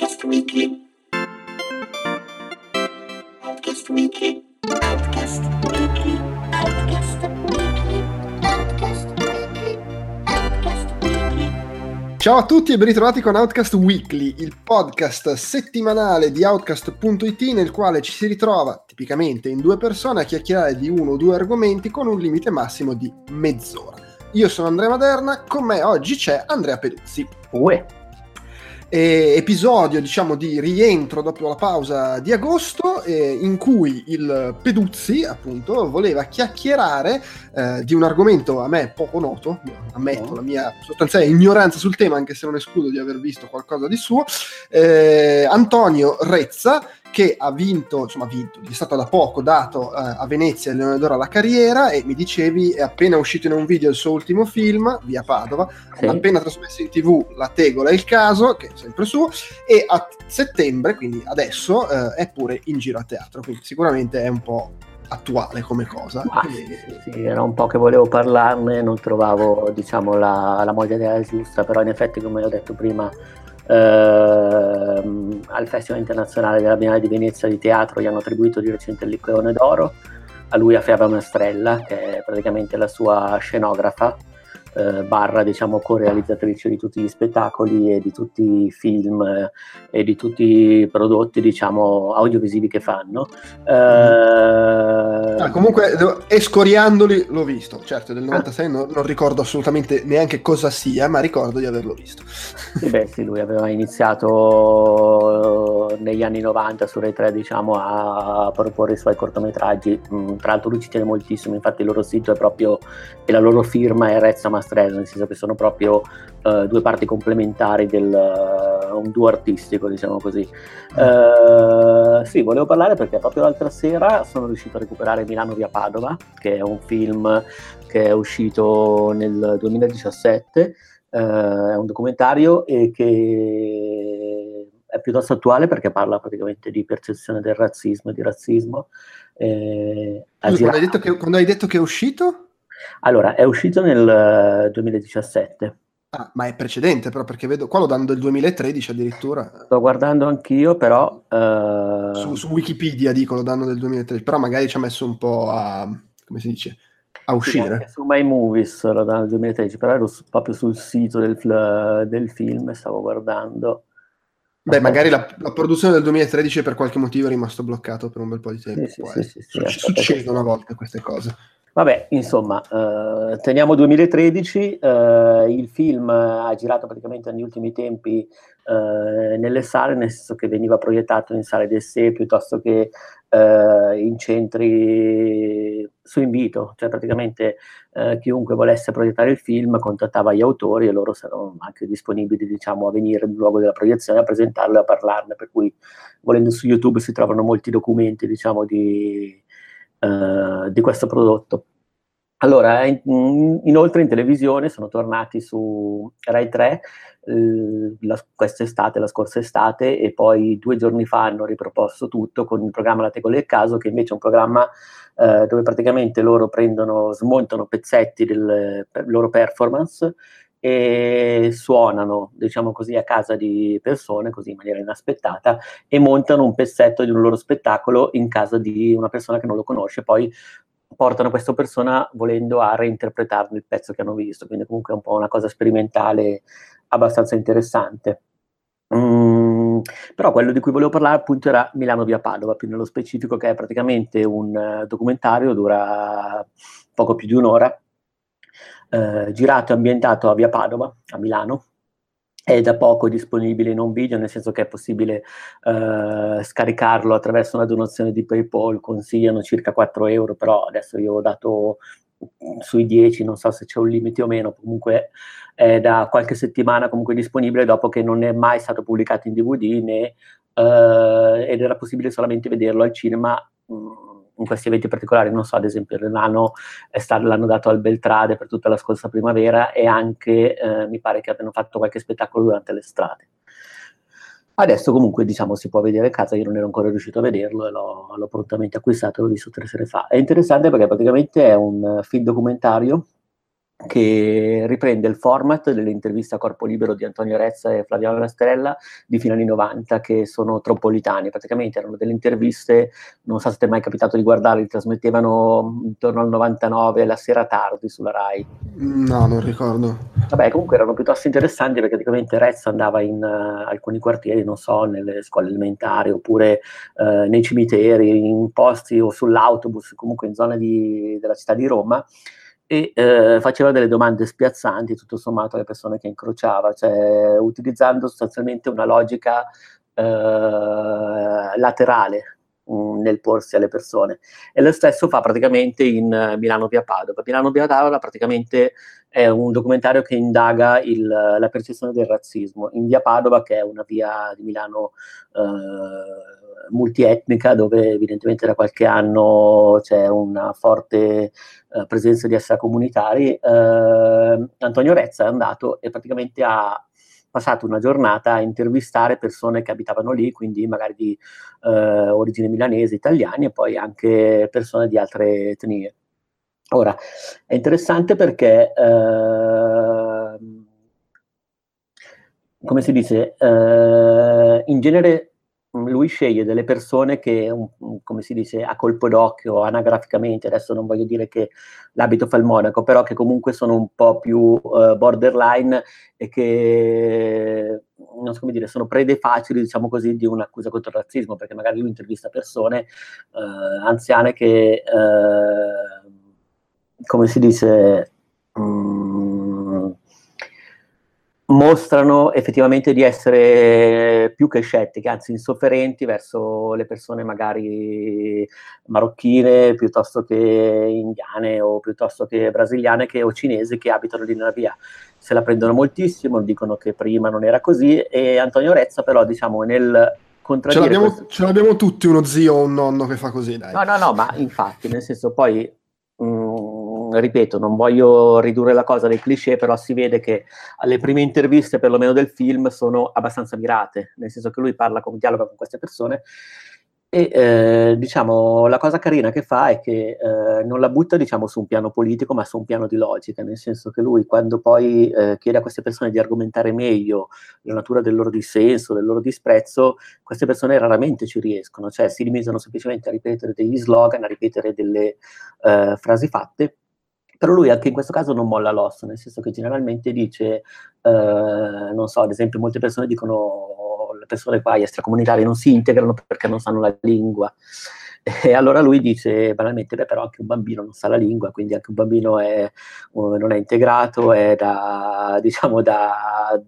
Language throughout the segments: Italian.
Outcast Weekly. Outcast Weekly. Outcast Weekly. Outcast Weekly. Outcast Weekly. Outcast Weekly. Ciao a tutti e ben ritrovati con Outcast Weekly, il podcast settimanale di Outcast.it nel quale ci si ritrova tipicamente in due persone a chiacchierare di uno o due argomenti con un limite massimo di mezz'ora. Io sono Andrea Maderna, con me oggi c'è Andrea Peduzzi. Uè, E episodio diciamo di rientro dopo la pausa di agosto eh, in cui il Peduzzi appunto voleva chiacchierare eh, di un argomento a me poco noto, ammetto Oh. la mia sostanziale ignoranza sul tema anche se non escludo di aver visto qualcosa di suo, eh, Antonio Rezza che ha vinto, insomma ha vinto, gli è stato da poco dato eh, a Venezia il Leone d'Oro alla carriera e mi dicevi è appena uscito in un video il suo ultimo film, Via Padova, sì. appena trasmesso in tv La Tegola e il Caso, che è sempre suo, e a settembre, quindi adesso, eh, è pure in giro a teatro, quindi sicuramente è un po' attuale come cosa. Ma E- sì, sì, era un po' che volevo parlarne, non trovavo diciamo, la, la modalità giusta, però in effetti come ho detto prima ehm, al Festival internazionale della Biennale di Venezia di teatro gli hanno attribuito di recente il Leone d'Oro, a lui a Fiaba Maestrella, che è praticamente la sua scenografa, eh, barra diciamo co-realizzatrice di tutti gli spettacoli e di tutti i film eh, e di tutti i prodotti diciamo audiovisivi che fanno. Eh, Ah, comunque, escoriandoli l'ho visto, certo, del 96 non, non ricordo assolutamente neanche cosa sia, ma ricordo di averlo visto. Sì, beh, sì, lui aveva iniziato negli anni 90 su Rai 3 diciamo, a proporre i suoi cortometraggi. Mm, Tra l'altro lui ci tiene moltissimo, infatti il loro sito è proprio e la loro firma è Rezza Mastrella, nel senso che sono proprio eh, due parti complementari del eh, un duo artistico, diciamo così. Eh, sì, volevo parlare perché proprio l'altra sera sono riuscito a recuperare Milano via Padova, che è un film che è uscito nel 2017 eh, è un documentario e che è piuttosto attuale perché parla praticamente di percezione del razzismo e di razzismo. Eh, Scusa, quando, hai detto che, quando hai detto che è uscito? Allora, è uscito nel eh, 2017. Ah, ma è precedente però, perché vedo, qua lo danno del 2013 addirittura. Sto guardando anch'io, però... eh, Su, su Wikipedia dico lo danno del 2013, però magari ci ha messo un po' a, come si dice, a sì, uscire. anche su My Movies lo danno nel 2013, però ero su- proprio sul sito del, del film e stavo guardando. Beh, magari la, la produzione del 2013 per qualche motivo è rimasto bloccato per un bel po' di tempo. Sì, sì, sì, sì, succedono a volte queste cose. Vabbè, insomma, eh, teniamo 2013, eh, il film ha girato praticamente negli ultimi tempi eh, nelle sale, nel senso che veniva proiettato in sale del sé piuttosto che eh, in centri su invito, cioè praticamente eh, chiunque volesse proiettare il film contattava gli autori e loro saranno anche disponibili diciamo, a venire nel luogo della proiezione a presentarlo e a parlarne, per cui volendo su YouTube si trovano molti documenti diciamo, di, eh, di questo prodotto. Allora, in- inoltre in televisione sono tornati su Rai 3 eh, la- quest'estate, la scorsa estate, e poi due giorni fa hanno riproposto tutto con il programma La Tegola del Caso, che invece è un programma eh, dove praticamente loro prendono, smontano pezzetti del per- loro performance e suonano, diciamo così, a casa di persone, così in maniera inaspettata, e montano un pezzetto di un loro spettacolo in casa di una persona che non lo conosce, poi portano questa persona volendo a reinterpretarne il pezzo che hanno visto, quindi comunque è un po' una cosa sperimentale abbastanza interessante. Mm, però quello di cui volevo parlare appunto era Milano via Padova, più nello specifico che è praticamente un eh, documentario, dura poco più di un'ora, eh, girato e ambientato a via Padova, a Milano, è da poco disponibile in un video, nel senso che è possibile eh, scaricarlo attraverso una donazione di PayPal, consigliano circa 4 euro, però adesso io ho dato mm, sui 10, non so se c'è un limite o meno, comunque è da qualche settimana comunque disponibile dopo che non è mai stato pubblicato in DVD né, eh, ed era possibile solamente vederlo al cinema mm, in questi eventi particolari, non so, ad esempio l'anno è stato, l'hanno dato al Beltrade per tutta la scorsa primavera e anche eh, mi pare che abbiano fatto qualche spettacolo durante l'estate. Adesso comunque diciamo si può vedere a casa, io non ero ancora riuscito a vederlo e l'ho, l'ho prontamente acquistato, l'ho visto tre sere fa. È interessante perché praticamente è un film documentario che riprende il format dell'intervista a corpo libero di Antonio Rezza e Flaviano Rastrella di fine anni 90 che sono troppolitane, praticamente erano delle interviste, non so se ti è mai capitato di guardarle, li trasmettevano intorno al 99 la sera tardi sulla RAI. No, non ricordo. Vabbè, comunque erano piuttosto interessanti perché praticamente Rezza andava in uh, alcuni quartieri, non so, nelle scuole elementari oppure uh, nei cimiteri, in posti o sull'autobus, comunque in zone di, della città di Roma e eh, faceva delle domande spiazzanti tutto sommato alle persone che incrociava, cioè utilizzando sostanzialmente una logica eh, laterale mm, nel porsi alle persone. E lo stesso fa praticamente in Milano via Padova. Milano via Padova praticamente è un documentario che indaga il, la percezione del razzismo in via Padova, che è una via di Milano eh, multietnica dove evidentemente da qualche anno c'è una forte eh, presenza di extracomunitari, eh, Antonio Rezza è andato e praticamente ha passato una giornata a intervistare persone che abitavano lì, quindi magari di eh, origine milanese, italiani e poi anche persone di altre etnie. Ora, è interessante perché, eh, come si dice, eh, in genere lui sceglie delle persone che, come si dice, a colpo d'occhio, anagraficamente, adesso non voglio dire che l'abito fa il monaco, però che comunque sono un po' più uh, borderline e che, non so come dire, sono prede facili, diciamo così, di un'accusa contro il razzismo, perché magari lui intervista persone uh, anziane che, uh, come si dice, um, mostrano effettivamente di essere più che scettiche, anzi insofferenti verso le persone magari marocchine piuttosto che indiane o piuttosto che brasiliane che, o cinesi che abitano lì nella via. Se la prendono moltissimo, dicono che prima non era così e Antonio Rezza però diciamo nel contraddire... Ce l'abbiamo, questo... ce l'abbiamo tutti uno zio o un nonno che fa così, dai. No, no, no, ma infatti, nel senso poi... Mh, mm, ripeto, non voglio ridurre la cosa dei cliché, però si vede che le prime interviste, perlomeno del film, sono abbastanza mirate, nel senso che lui parla con dialoga con queste persone e eh, diciamo la cosa carina che fa è che eh, non la butta diciamo su un piano politico, ma su un piano di logica, nel senso che lui quando poi eh, chiede a queste persone di argomentare meglio la natura del loro dissenso, del loro disprezzo, queste persone raramente ci riescono, cioè si limitano semplicemente a ripetere degli slogan, a ripetere delle eh, frasi fatte però lui anche in questo caso non molla l'osso, nel senso che generalmente dice, eh, non so, ad esempio molte persone dicono le persone qua, gli extracomunitari non si integrano perché non sanno la lingua. E allora lui dice banalmente, beh, però anche un bambino non sa la lingua, quindi anche un bambino è, non è integrato, è da, diciamo, da,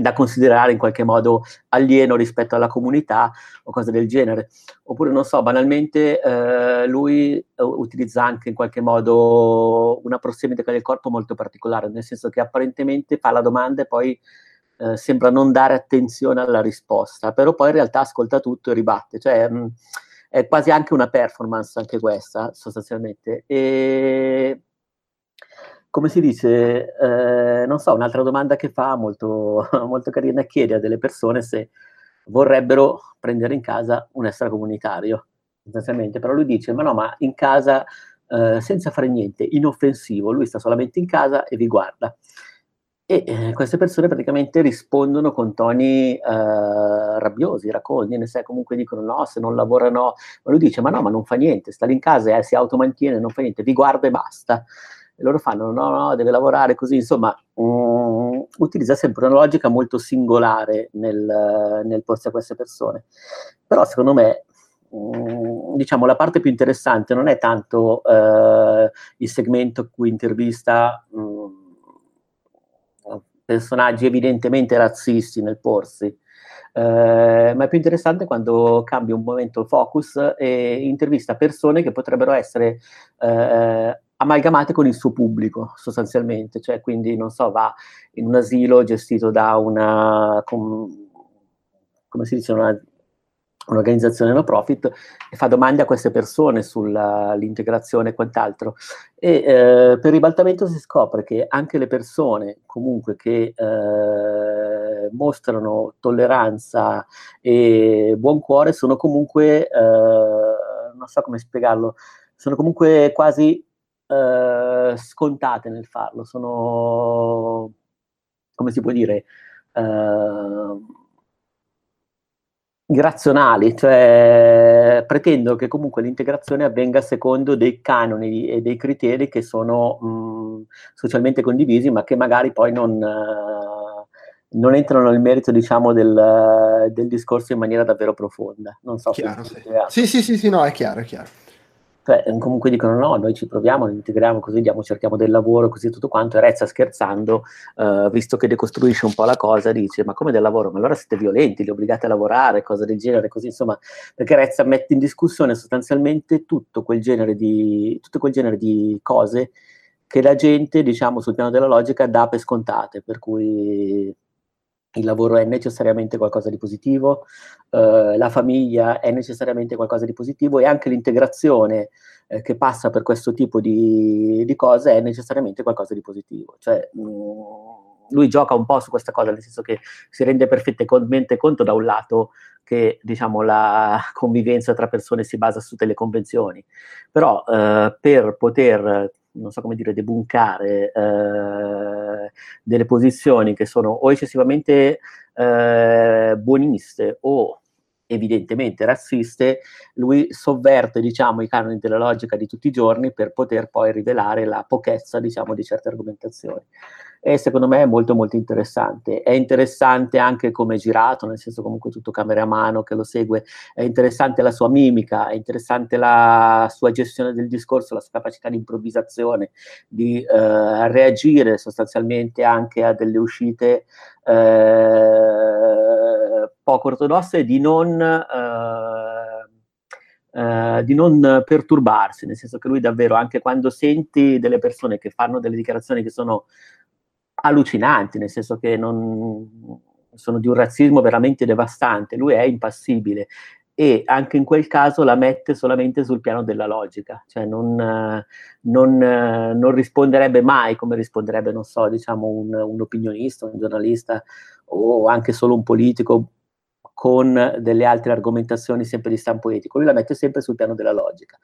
da considerare in qualche modo alieno rispetto alla comunità o cose del genere. Oppure, non so, banalmente eh, lui eh, utilizza anche in qualche modo una prossemica del corpo molto particolare, nel senso che apparentemente fa la domanda e poi eh, sembra non dare attenzione alla risposta, però poi in realtà ascolta tutto e ribatte, cioè mh, è quasi anche una performance anche questa, sostanzialmente. E come si dice, eh, non so, un'altra domanda che fa molto, molto carina, chiede a delle persone se vorrebbero prendere in casa un extracomunitario, sostanzialmente, però lui dice, ma no, ma in casa eh, senza fare niente, inoffensivo, lui sta solamente in casa e vi guarda. E eh, queste persone praticamente rispondono con toni eh, rabbiosi, racconti, ne sai, comunque dicono no, se non lavorano, ma lui dice ma no, ma non fa niente, sta lì in casa, eh, si automantiene, non fa niente, vi guarda e basta e loro fanno no, no, deve lavorare così, insomma, um, utilizza sempre una logica molto singolare nel, nel porsi a queste persone. Però secondo me um, diciamo, la parte più interessante non è tanto uh, il segmento in cui intervista um, personaggi evidentemente razzisti nel porsi, uh, ma è più interessante quando cambia un momento il focus e intervista persone che potrebbero essere uh, amalgamate con il suo pubblico sostanzialmente, cioè quindi non so, va in un asilo gestito da una, com, come si dice, una, un'organizzazione no profit e fa domande a queste persone sull'integrazione e quant'altro. E eh, per ribaltamento si scopre che anche le persone comunque che eh, mostrano tolleranza e buon cuore sono comunque, eh, non so come spiegarlo, sono comunque quasi eh, scontate nel farlo, sono, come si può dire, eh, irrazionali, cioè pretendono che comunque l'integrazione avvenga secondo dei canoni e dei criteri che sono mh, socialmente condivisi, ma che magari poi non, uh, non entrano nel merito, diciamo, del, del, discorso in maniera davvero profonda. Non so chiaro, se sì. sì, sì, sì, sì, no, è chiaro, è chiaro cioè, comunque dicono no, noi ci proviamo, noi integriamo così, diamo, cerchiamo del lavoro, così tutto quanto, e Rezza scherzando, uh, visto che decostruisce un po' la cosa, dice ma come del lavoro? Ma allora siete violenti, li obbligate a lavorare, cose del genere, così insomma, perché Rezza mette in discussione sostanzialmente tutto quel genere di, quel genere di cose che la gente, diciamo, sul piano della logica dà per scontate, per cui il lavoro è necessariamente qualcosa di positivo, eh, la famiglia è necessariamente qualcosa di positivo e anche l'integrazione eh, che passa per questo tipo di, di, cose è necessariamente qualcosa di positivo. Cioè, mh, mm, lui gioca un po' su questa cosa, nel senso che si rende perfettamente conto da un lato che diciamo, la convivenza tra persone si basa su delle convenzioni, però eh, per poter non so come dire, debunkare eh, delle posizioni che sono o eccessivamente eh, buoniste o evidentemente razziste, lui sovverte diciamo, i canoni della logica di tutti i giorni per poter poi rivelare la pochezza diciamo, di certe argomentazioni e secondo me è molto molto interessante. È interessante anche come è girato, nel senso comunque tutto camera a mano che lo segue, è interessante la sua mimica, è interessante la sua gestione del discorso, la sua capacità di improvvisazione, di eh, reagire sostanzialmente anche a delle uscite eh, poco ortodosse, di non... Eh, Uh, di non perturbarsi, nel senso che lui davvero, anche quando senti delle persone che fanno delle dichiarazioni che sono allucinanti, nel senso che non, sono di un razzismo veramente devastante, lui è impassibile e anche in quel caso la mette solamente sul piano della logica, cioè non, non, non risponderebbe mai come risponderebbe, non so, diciamo un, un, opinionista, un giornalista o anche solo un politico con delle altre argomentazioni sempre di stampo etico, lui la mette sempre sul piano della logica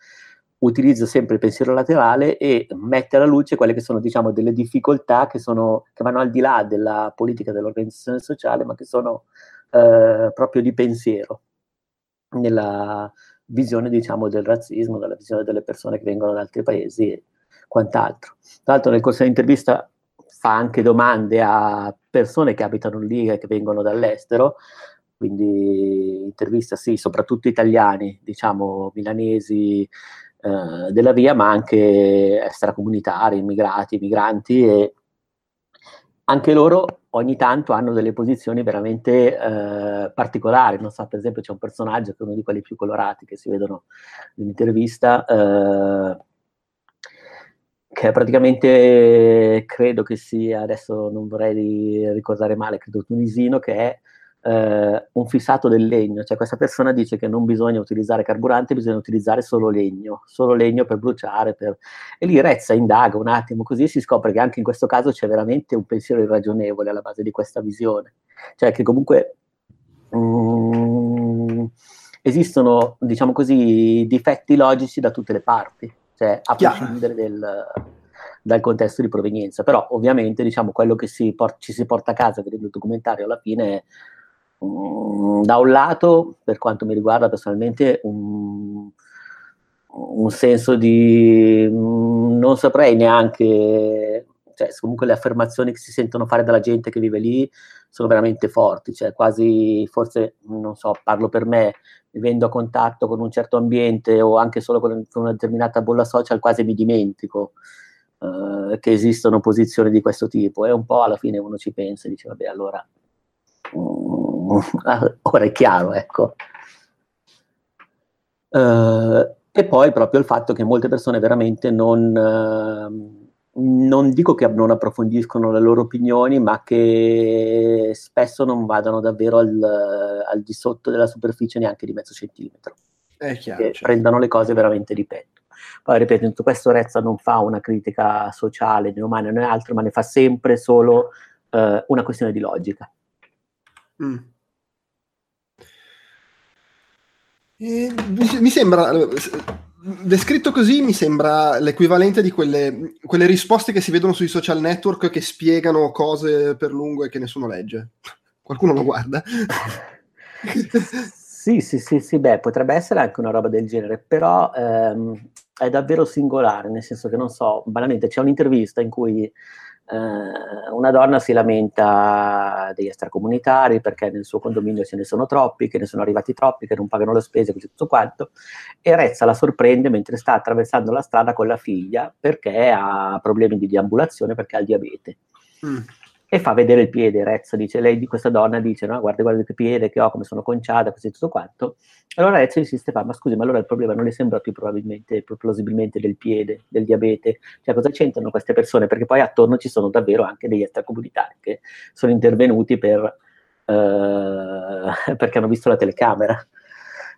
utilizza sempre il pensiero laterale e mette alla luce quelle che sono diciamo, delle difficoltà che, sono, che vanno al di là della politica dell'organizzazione sociale, ma che sono eh, proprio di pensiero nella visione diciamo, del razzismo, nella visione delle persone che vengono da altri paesi e quant'altro. Tra l'altro nel corso dell'intervista fa anche domande a persone che abitano lì e che vengono dall'estero, quindi intervista sì, soprattutto italiani, diciamo milanesi, eh, della via, ma anche extracomunitari, immigrati, migranti e anche loro ogni tanto hanno delle posizioni veramente eh, particolari. Non so, per esempio c'è un personaggio che è uno di quelli più colorati che si vedono nell'intervista, eh, che praticamente credo che sia, adesso non vorrei ricordare male, credo tunisino, che è eh, un fissato del legno, cioè questa persona dice che non bisogna utilizzare carburante, bisogna utilizzare solo legno, solo legno per bruciare, per... e lì Rezza indaga un attimo così si scopre che anche in questo caso c'è veramente un pensiero irragionevole alla base di questa visione, cioè che comunque mm, esistono, diciamo così, difetti logici da tutte le parti, cioè a prescindere del dal contesto di provenienza. Però ovviamente diciamo, quello che si por- ci si porta a casa vedendo il documentario alla fine è da un lato, per quanto mi riguarda personalmente, un, un senso di mm, non saprei neanche, cioè comunque le affermazioni che si sentono fare dalla gente che vive lì sono veramente forti, cioè quasi, forse, non so, parlo per me, vivendo a contatto con un certo ambiente o anche solo con, con una determinata bolla social, quasi mi dimentico uh, che esistono posizioni di questo tipo. E un po' alla fine uno ci pensa e dice, vabbè, allora ora è chiaro, ecco. Uh, e poi proprio il fatto che molte persone veramente non, uh, non dico che non approfondiscono le loro opinioni, ma che spesso non vadano davvero al, al di sotto della superficie neanche di mezzo centimetro. È chiaro. Che certo. prendano le cose veramente di petto. Poi ripeto, in tutto questo Rezza non fa una critica sociale, né umana né altro, ma ne fa sempre solo uh, una questione di logica. Mm. Mi, mi sembra descritto così mi sembra l'equivalente di quelle, quelle risposte che si vedono sui social network che spiegano cose per lungo e che nessuno legge. Qualcuno lo guarda? Sì, sì, sì, sì, beh, potrebbe essere anche una roba del genere, però ehm, è davvero singolare, nel senso che non so, banalmente c'è un'intervista in cui eh, una donna si lamenta degli extracomunitari perché nel suo condominio ce ne sono troppi, che ne sono arrivati troppi, che non pagano le spese, così tutto quanto, e Rezza la sorprende mentre sta attraversando la strada con la figlia perché ha problemi di deambulazione, perché ha il diabete. Mm e fa vedere il piede. Rez dice, lei di questa donna dice, no, guarda, guarda che piede che ho, come sono conciata, così tutto quanto. Allora Rez insiste, fa, ma scusi, ma allora il problema non le sembra più probabilmente, più plausibilmente del piede, del diabete? Cioè, cosa c'entrano queste persone? Perché poi attorno ci sono davvero anche degli extracomunitari che sono intervenuti per, eh, perché hanno visto la telecamera.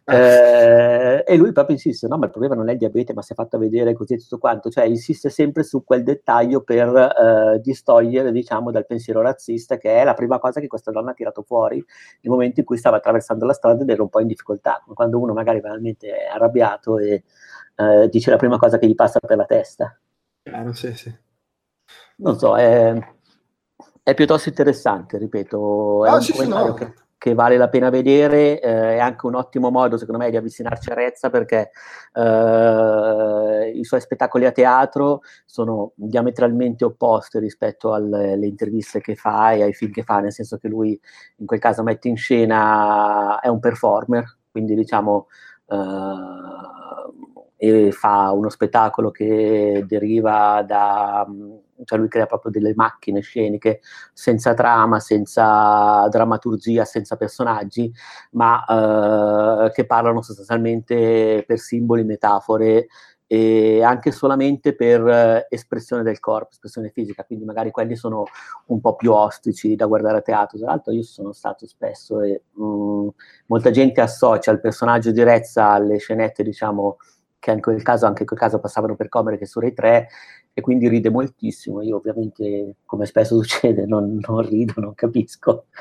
Eh, e lui proprio insiste, no, ma il problema non è il diabete, ma si è fatto vedere così e tutto quanto, cioè insiste sempre su quel dettaglio per eh, distogliere, diciamo, dal pensiero razzista, che è la prima cosa che questa donna ha tirato fuori nel momento in cui stava attraversando la strada ed era un po' in difficoltà, quando uno magari veramente è arrabbiato e eh, dice la prima cosa che gli passa per la testa. Chiaro, sì, sì. Non so, è, è piuttosto interessante, ripeto, è ah, un sì, sì, no. che che vale la pena vedere, eh, è anche un ottimo modo secondo me di avvicinarci a Rezza perché eh, i suoi spettacoli a teatro sono diametralmente opposti rispetto alle interviste che fa e ai film che fa, nel senso che lui in quel caso mette in scena, è un performer, quindi diciamo... Eh, e fa uno spettacolo che deriva da, cioè lui crea proprio delle macchine sceniche senza trama, senza drammaturgia, senza personaggi, ma eh, che parlano sostanzialmente per simboli, metafore e anche solamente per espressione del corpo, espressione fisica, quindi magari quelli sono un po' più ostici da guardare a teatro. Tra l'altro io sono stato spesso e mh, mm, molta gente associa il personaggio di Rezza alle scenette, diciamo, che in quel caso, anche in quel caso passavano per Comere che su Rai 3 e quindi ride moltissimo. Io ovviamente, come spesso succede, non, non rido, non capisco.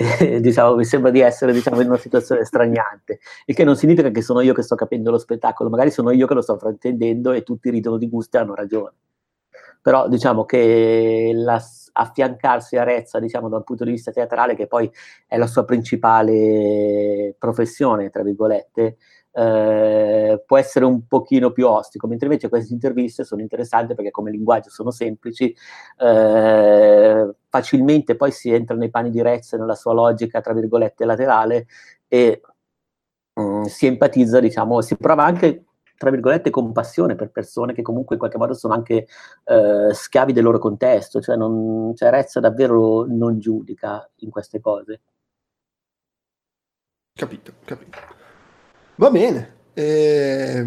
E, diciamo, mi sembra di essere diciamo, in una situazione straniante, il che non significa che sono io che sto capendo lo spettacolo, magari sono io che lo sto fraintendendo e tutti ridono di gusto e hanno ragione. Però diciamo che la, affiancarsi a Rezza, diciamo, da un punto di vista teatrale, che poi è la sua principale professione, tra virgolette, eh, può essere un pochino più ostico, mentre invece queste interviste sono interessanti perché come linguaggio sono semplici, eh, facilmente poi si entra nei panni di Rezza nella sua logica, tra virgolette, laterale e mh, mm, si empatizza, diciamo, si prova anche tra virgolette, compassione per persone che comunque in qualche modo sono anche eh, schiavi del loro contesto, cioè, non, cioè Rezza davvero non giudica in queste cose. Capito, capito. Va bene. Eh,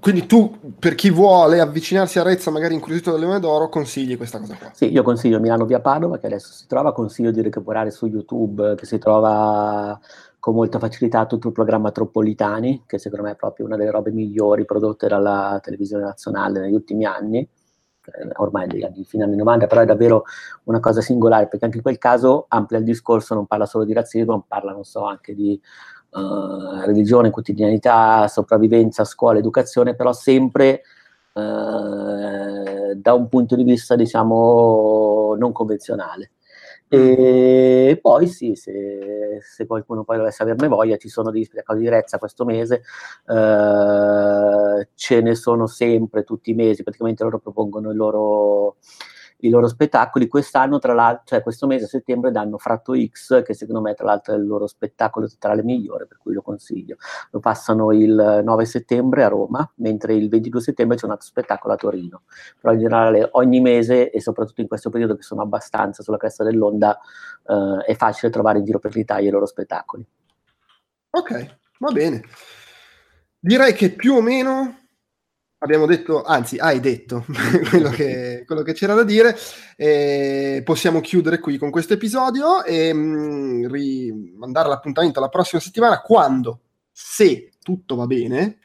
quindi tu, per chi vuole avvicinarsi a Rezza, magari incuriosito dalle Leone d'Oro, consigli questa cosa qua? Sì, io consiglio Milano via Padova, che adesso si trova, consiglio di recuperare su YouTube, che si trova con molta facilità tutto il programma Troppolitani, che secondo me è proprio una delle robe migliori prodotte dalla televisione nazionale negli ultimi anni, eh, ormai degli anni, fino anni 90, però è davvero una cosa singolare, perché anche in quel caso amplia il discorso, non parla solo di razzismo, parla, non so, anche di uh, religione, quotidianità, sopravvivenza, scuola, educazione, però sempre uh, da un punto di vista, diciamo, non convenzionale. E poi sì, se, se, qualcuno poi dovesse averne voglia, ci sono degli spettacoli di Rezza questo mese, eh, ce ne sono sempre tutti i mesi, praticamente loro propongono il loro, i loro spettacoli. Quest'anno, tra l'altro, cioè questo mese a settembre, danno Fratto X, che secondo me, tra l'altro, è il loro spettacolo teatrale migliore, per cui lo consiglio. Lo passano il 9 settembre a Roma, mentre il 22 settembre c'è un altro spettacolo a Torino. Però in generale ogni mese, e soprattutto in questo periodo che sono abbastanza sulla cresta dell'onda, eh, è facile trovare in giro per l'Italia i loro spettacoli. Ok, va bene. Direi che più o meno abbiamo detto, anzi hai detto quello, che, quello che, c'era da dire, e possiamo chiudere qui con questo episodio e mh, mm, rimandare l'appuntamento alla prossima settimana quando, se tutto va bene,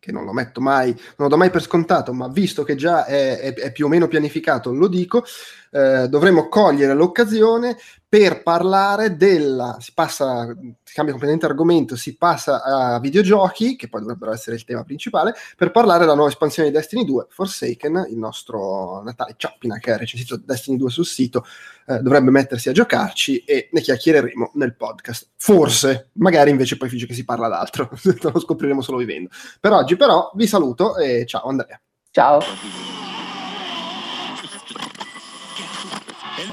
che non lo metto mai, non lo do mai per scontato, ma visto che già è, è, è più o meno pianificato, lo dico, eh, dovremo cogliere l'occasione per parlare della, si passa, si cambia completamente argomento, si passa a videogiochi, che poi dovrebbero essere il tema principale, per parlare della nuova espansione di Destiny 2, Forsaken, il nostro Natale Ciappina che ha recensito Destiny 2 sul sito, eh, dovrebbe mettersi a giocarci e ne chiacchiereremo nel podcast. Forse, magari invece poi finge che si parla d'altro, lo scopriremo solo vivendo. Per oggi però vi saluto e ciao Andrea. Ciao.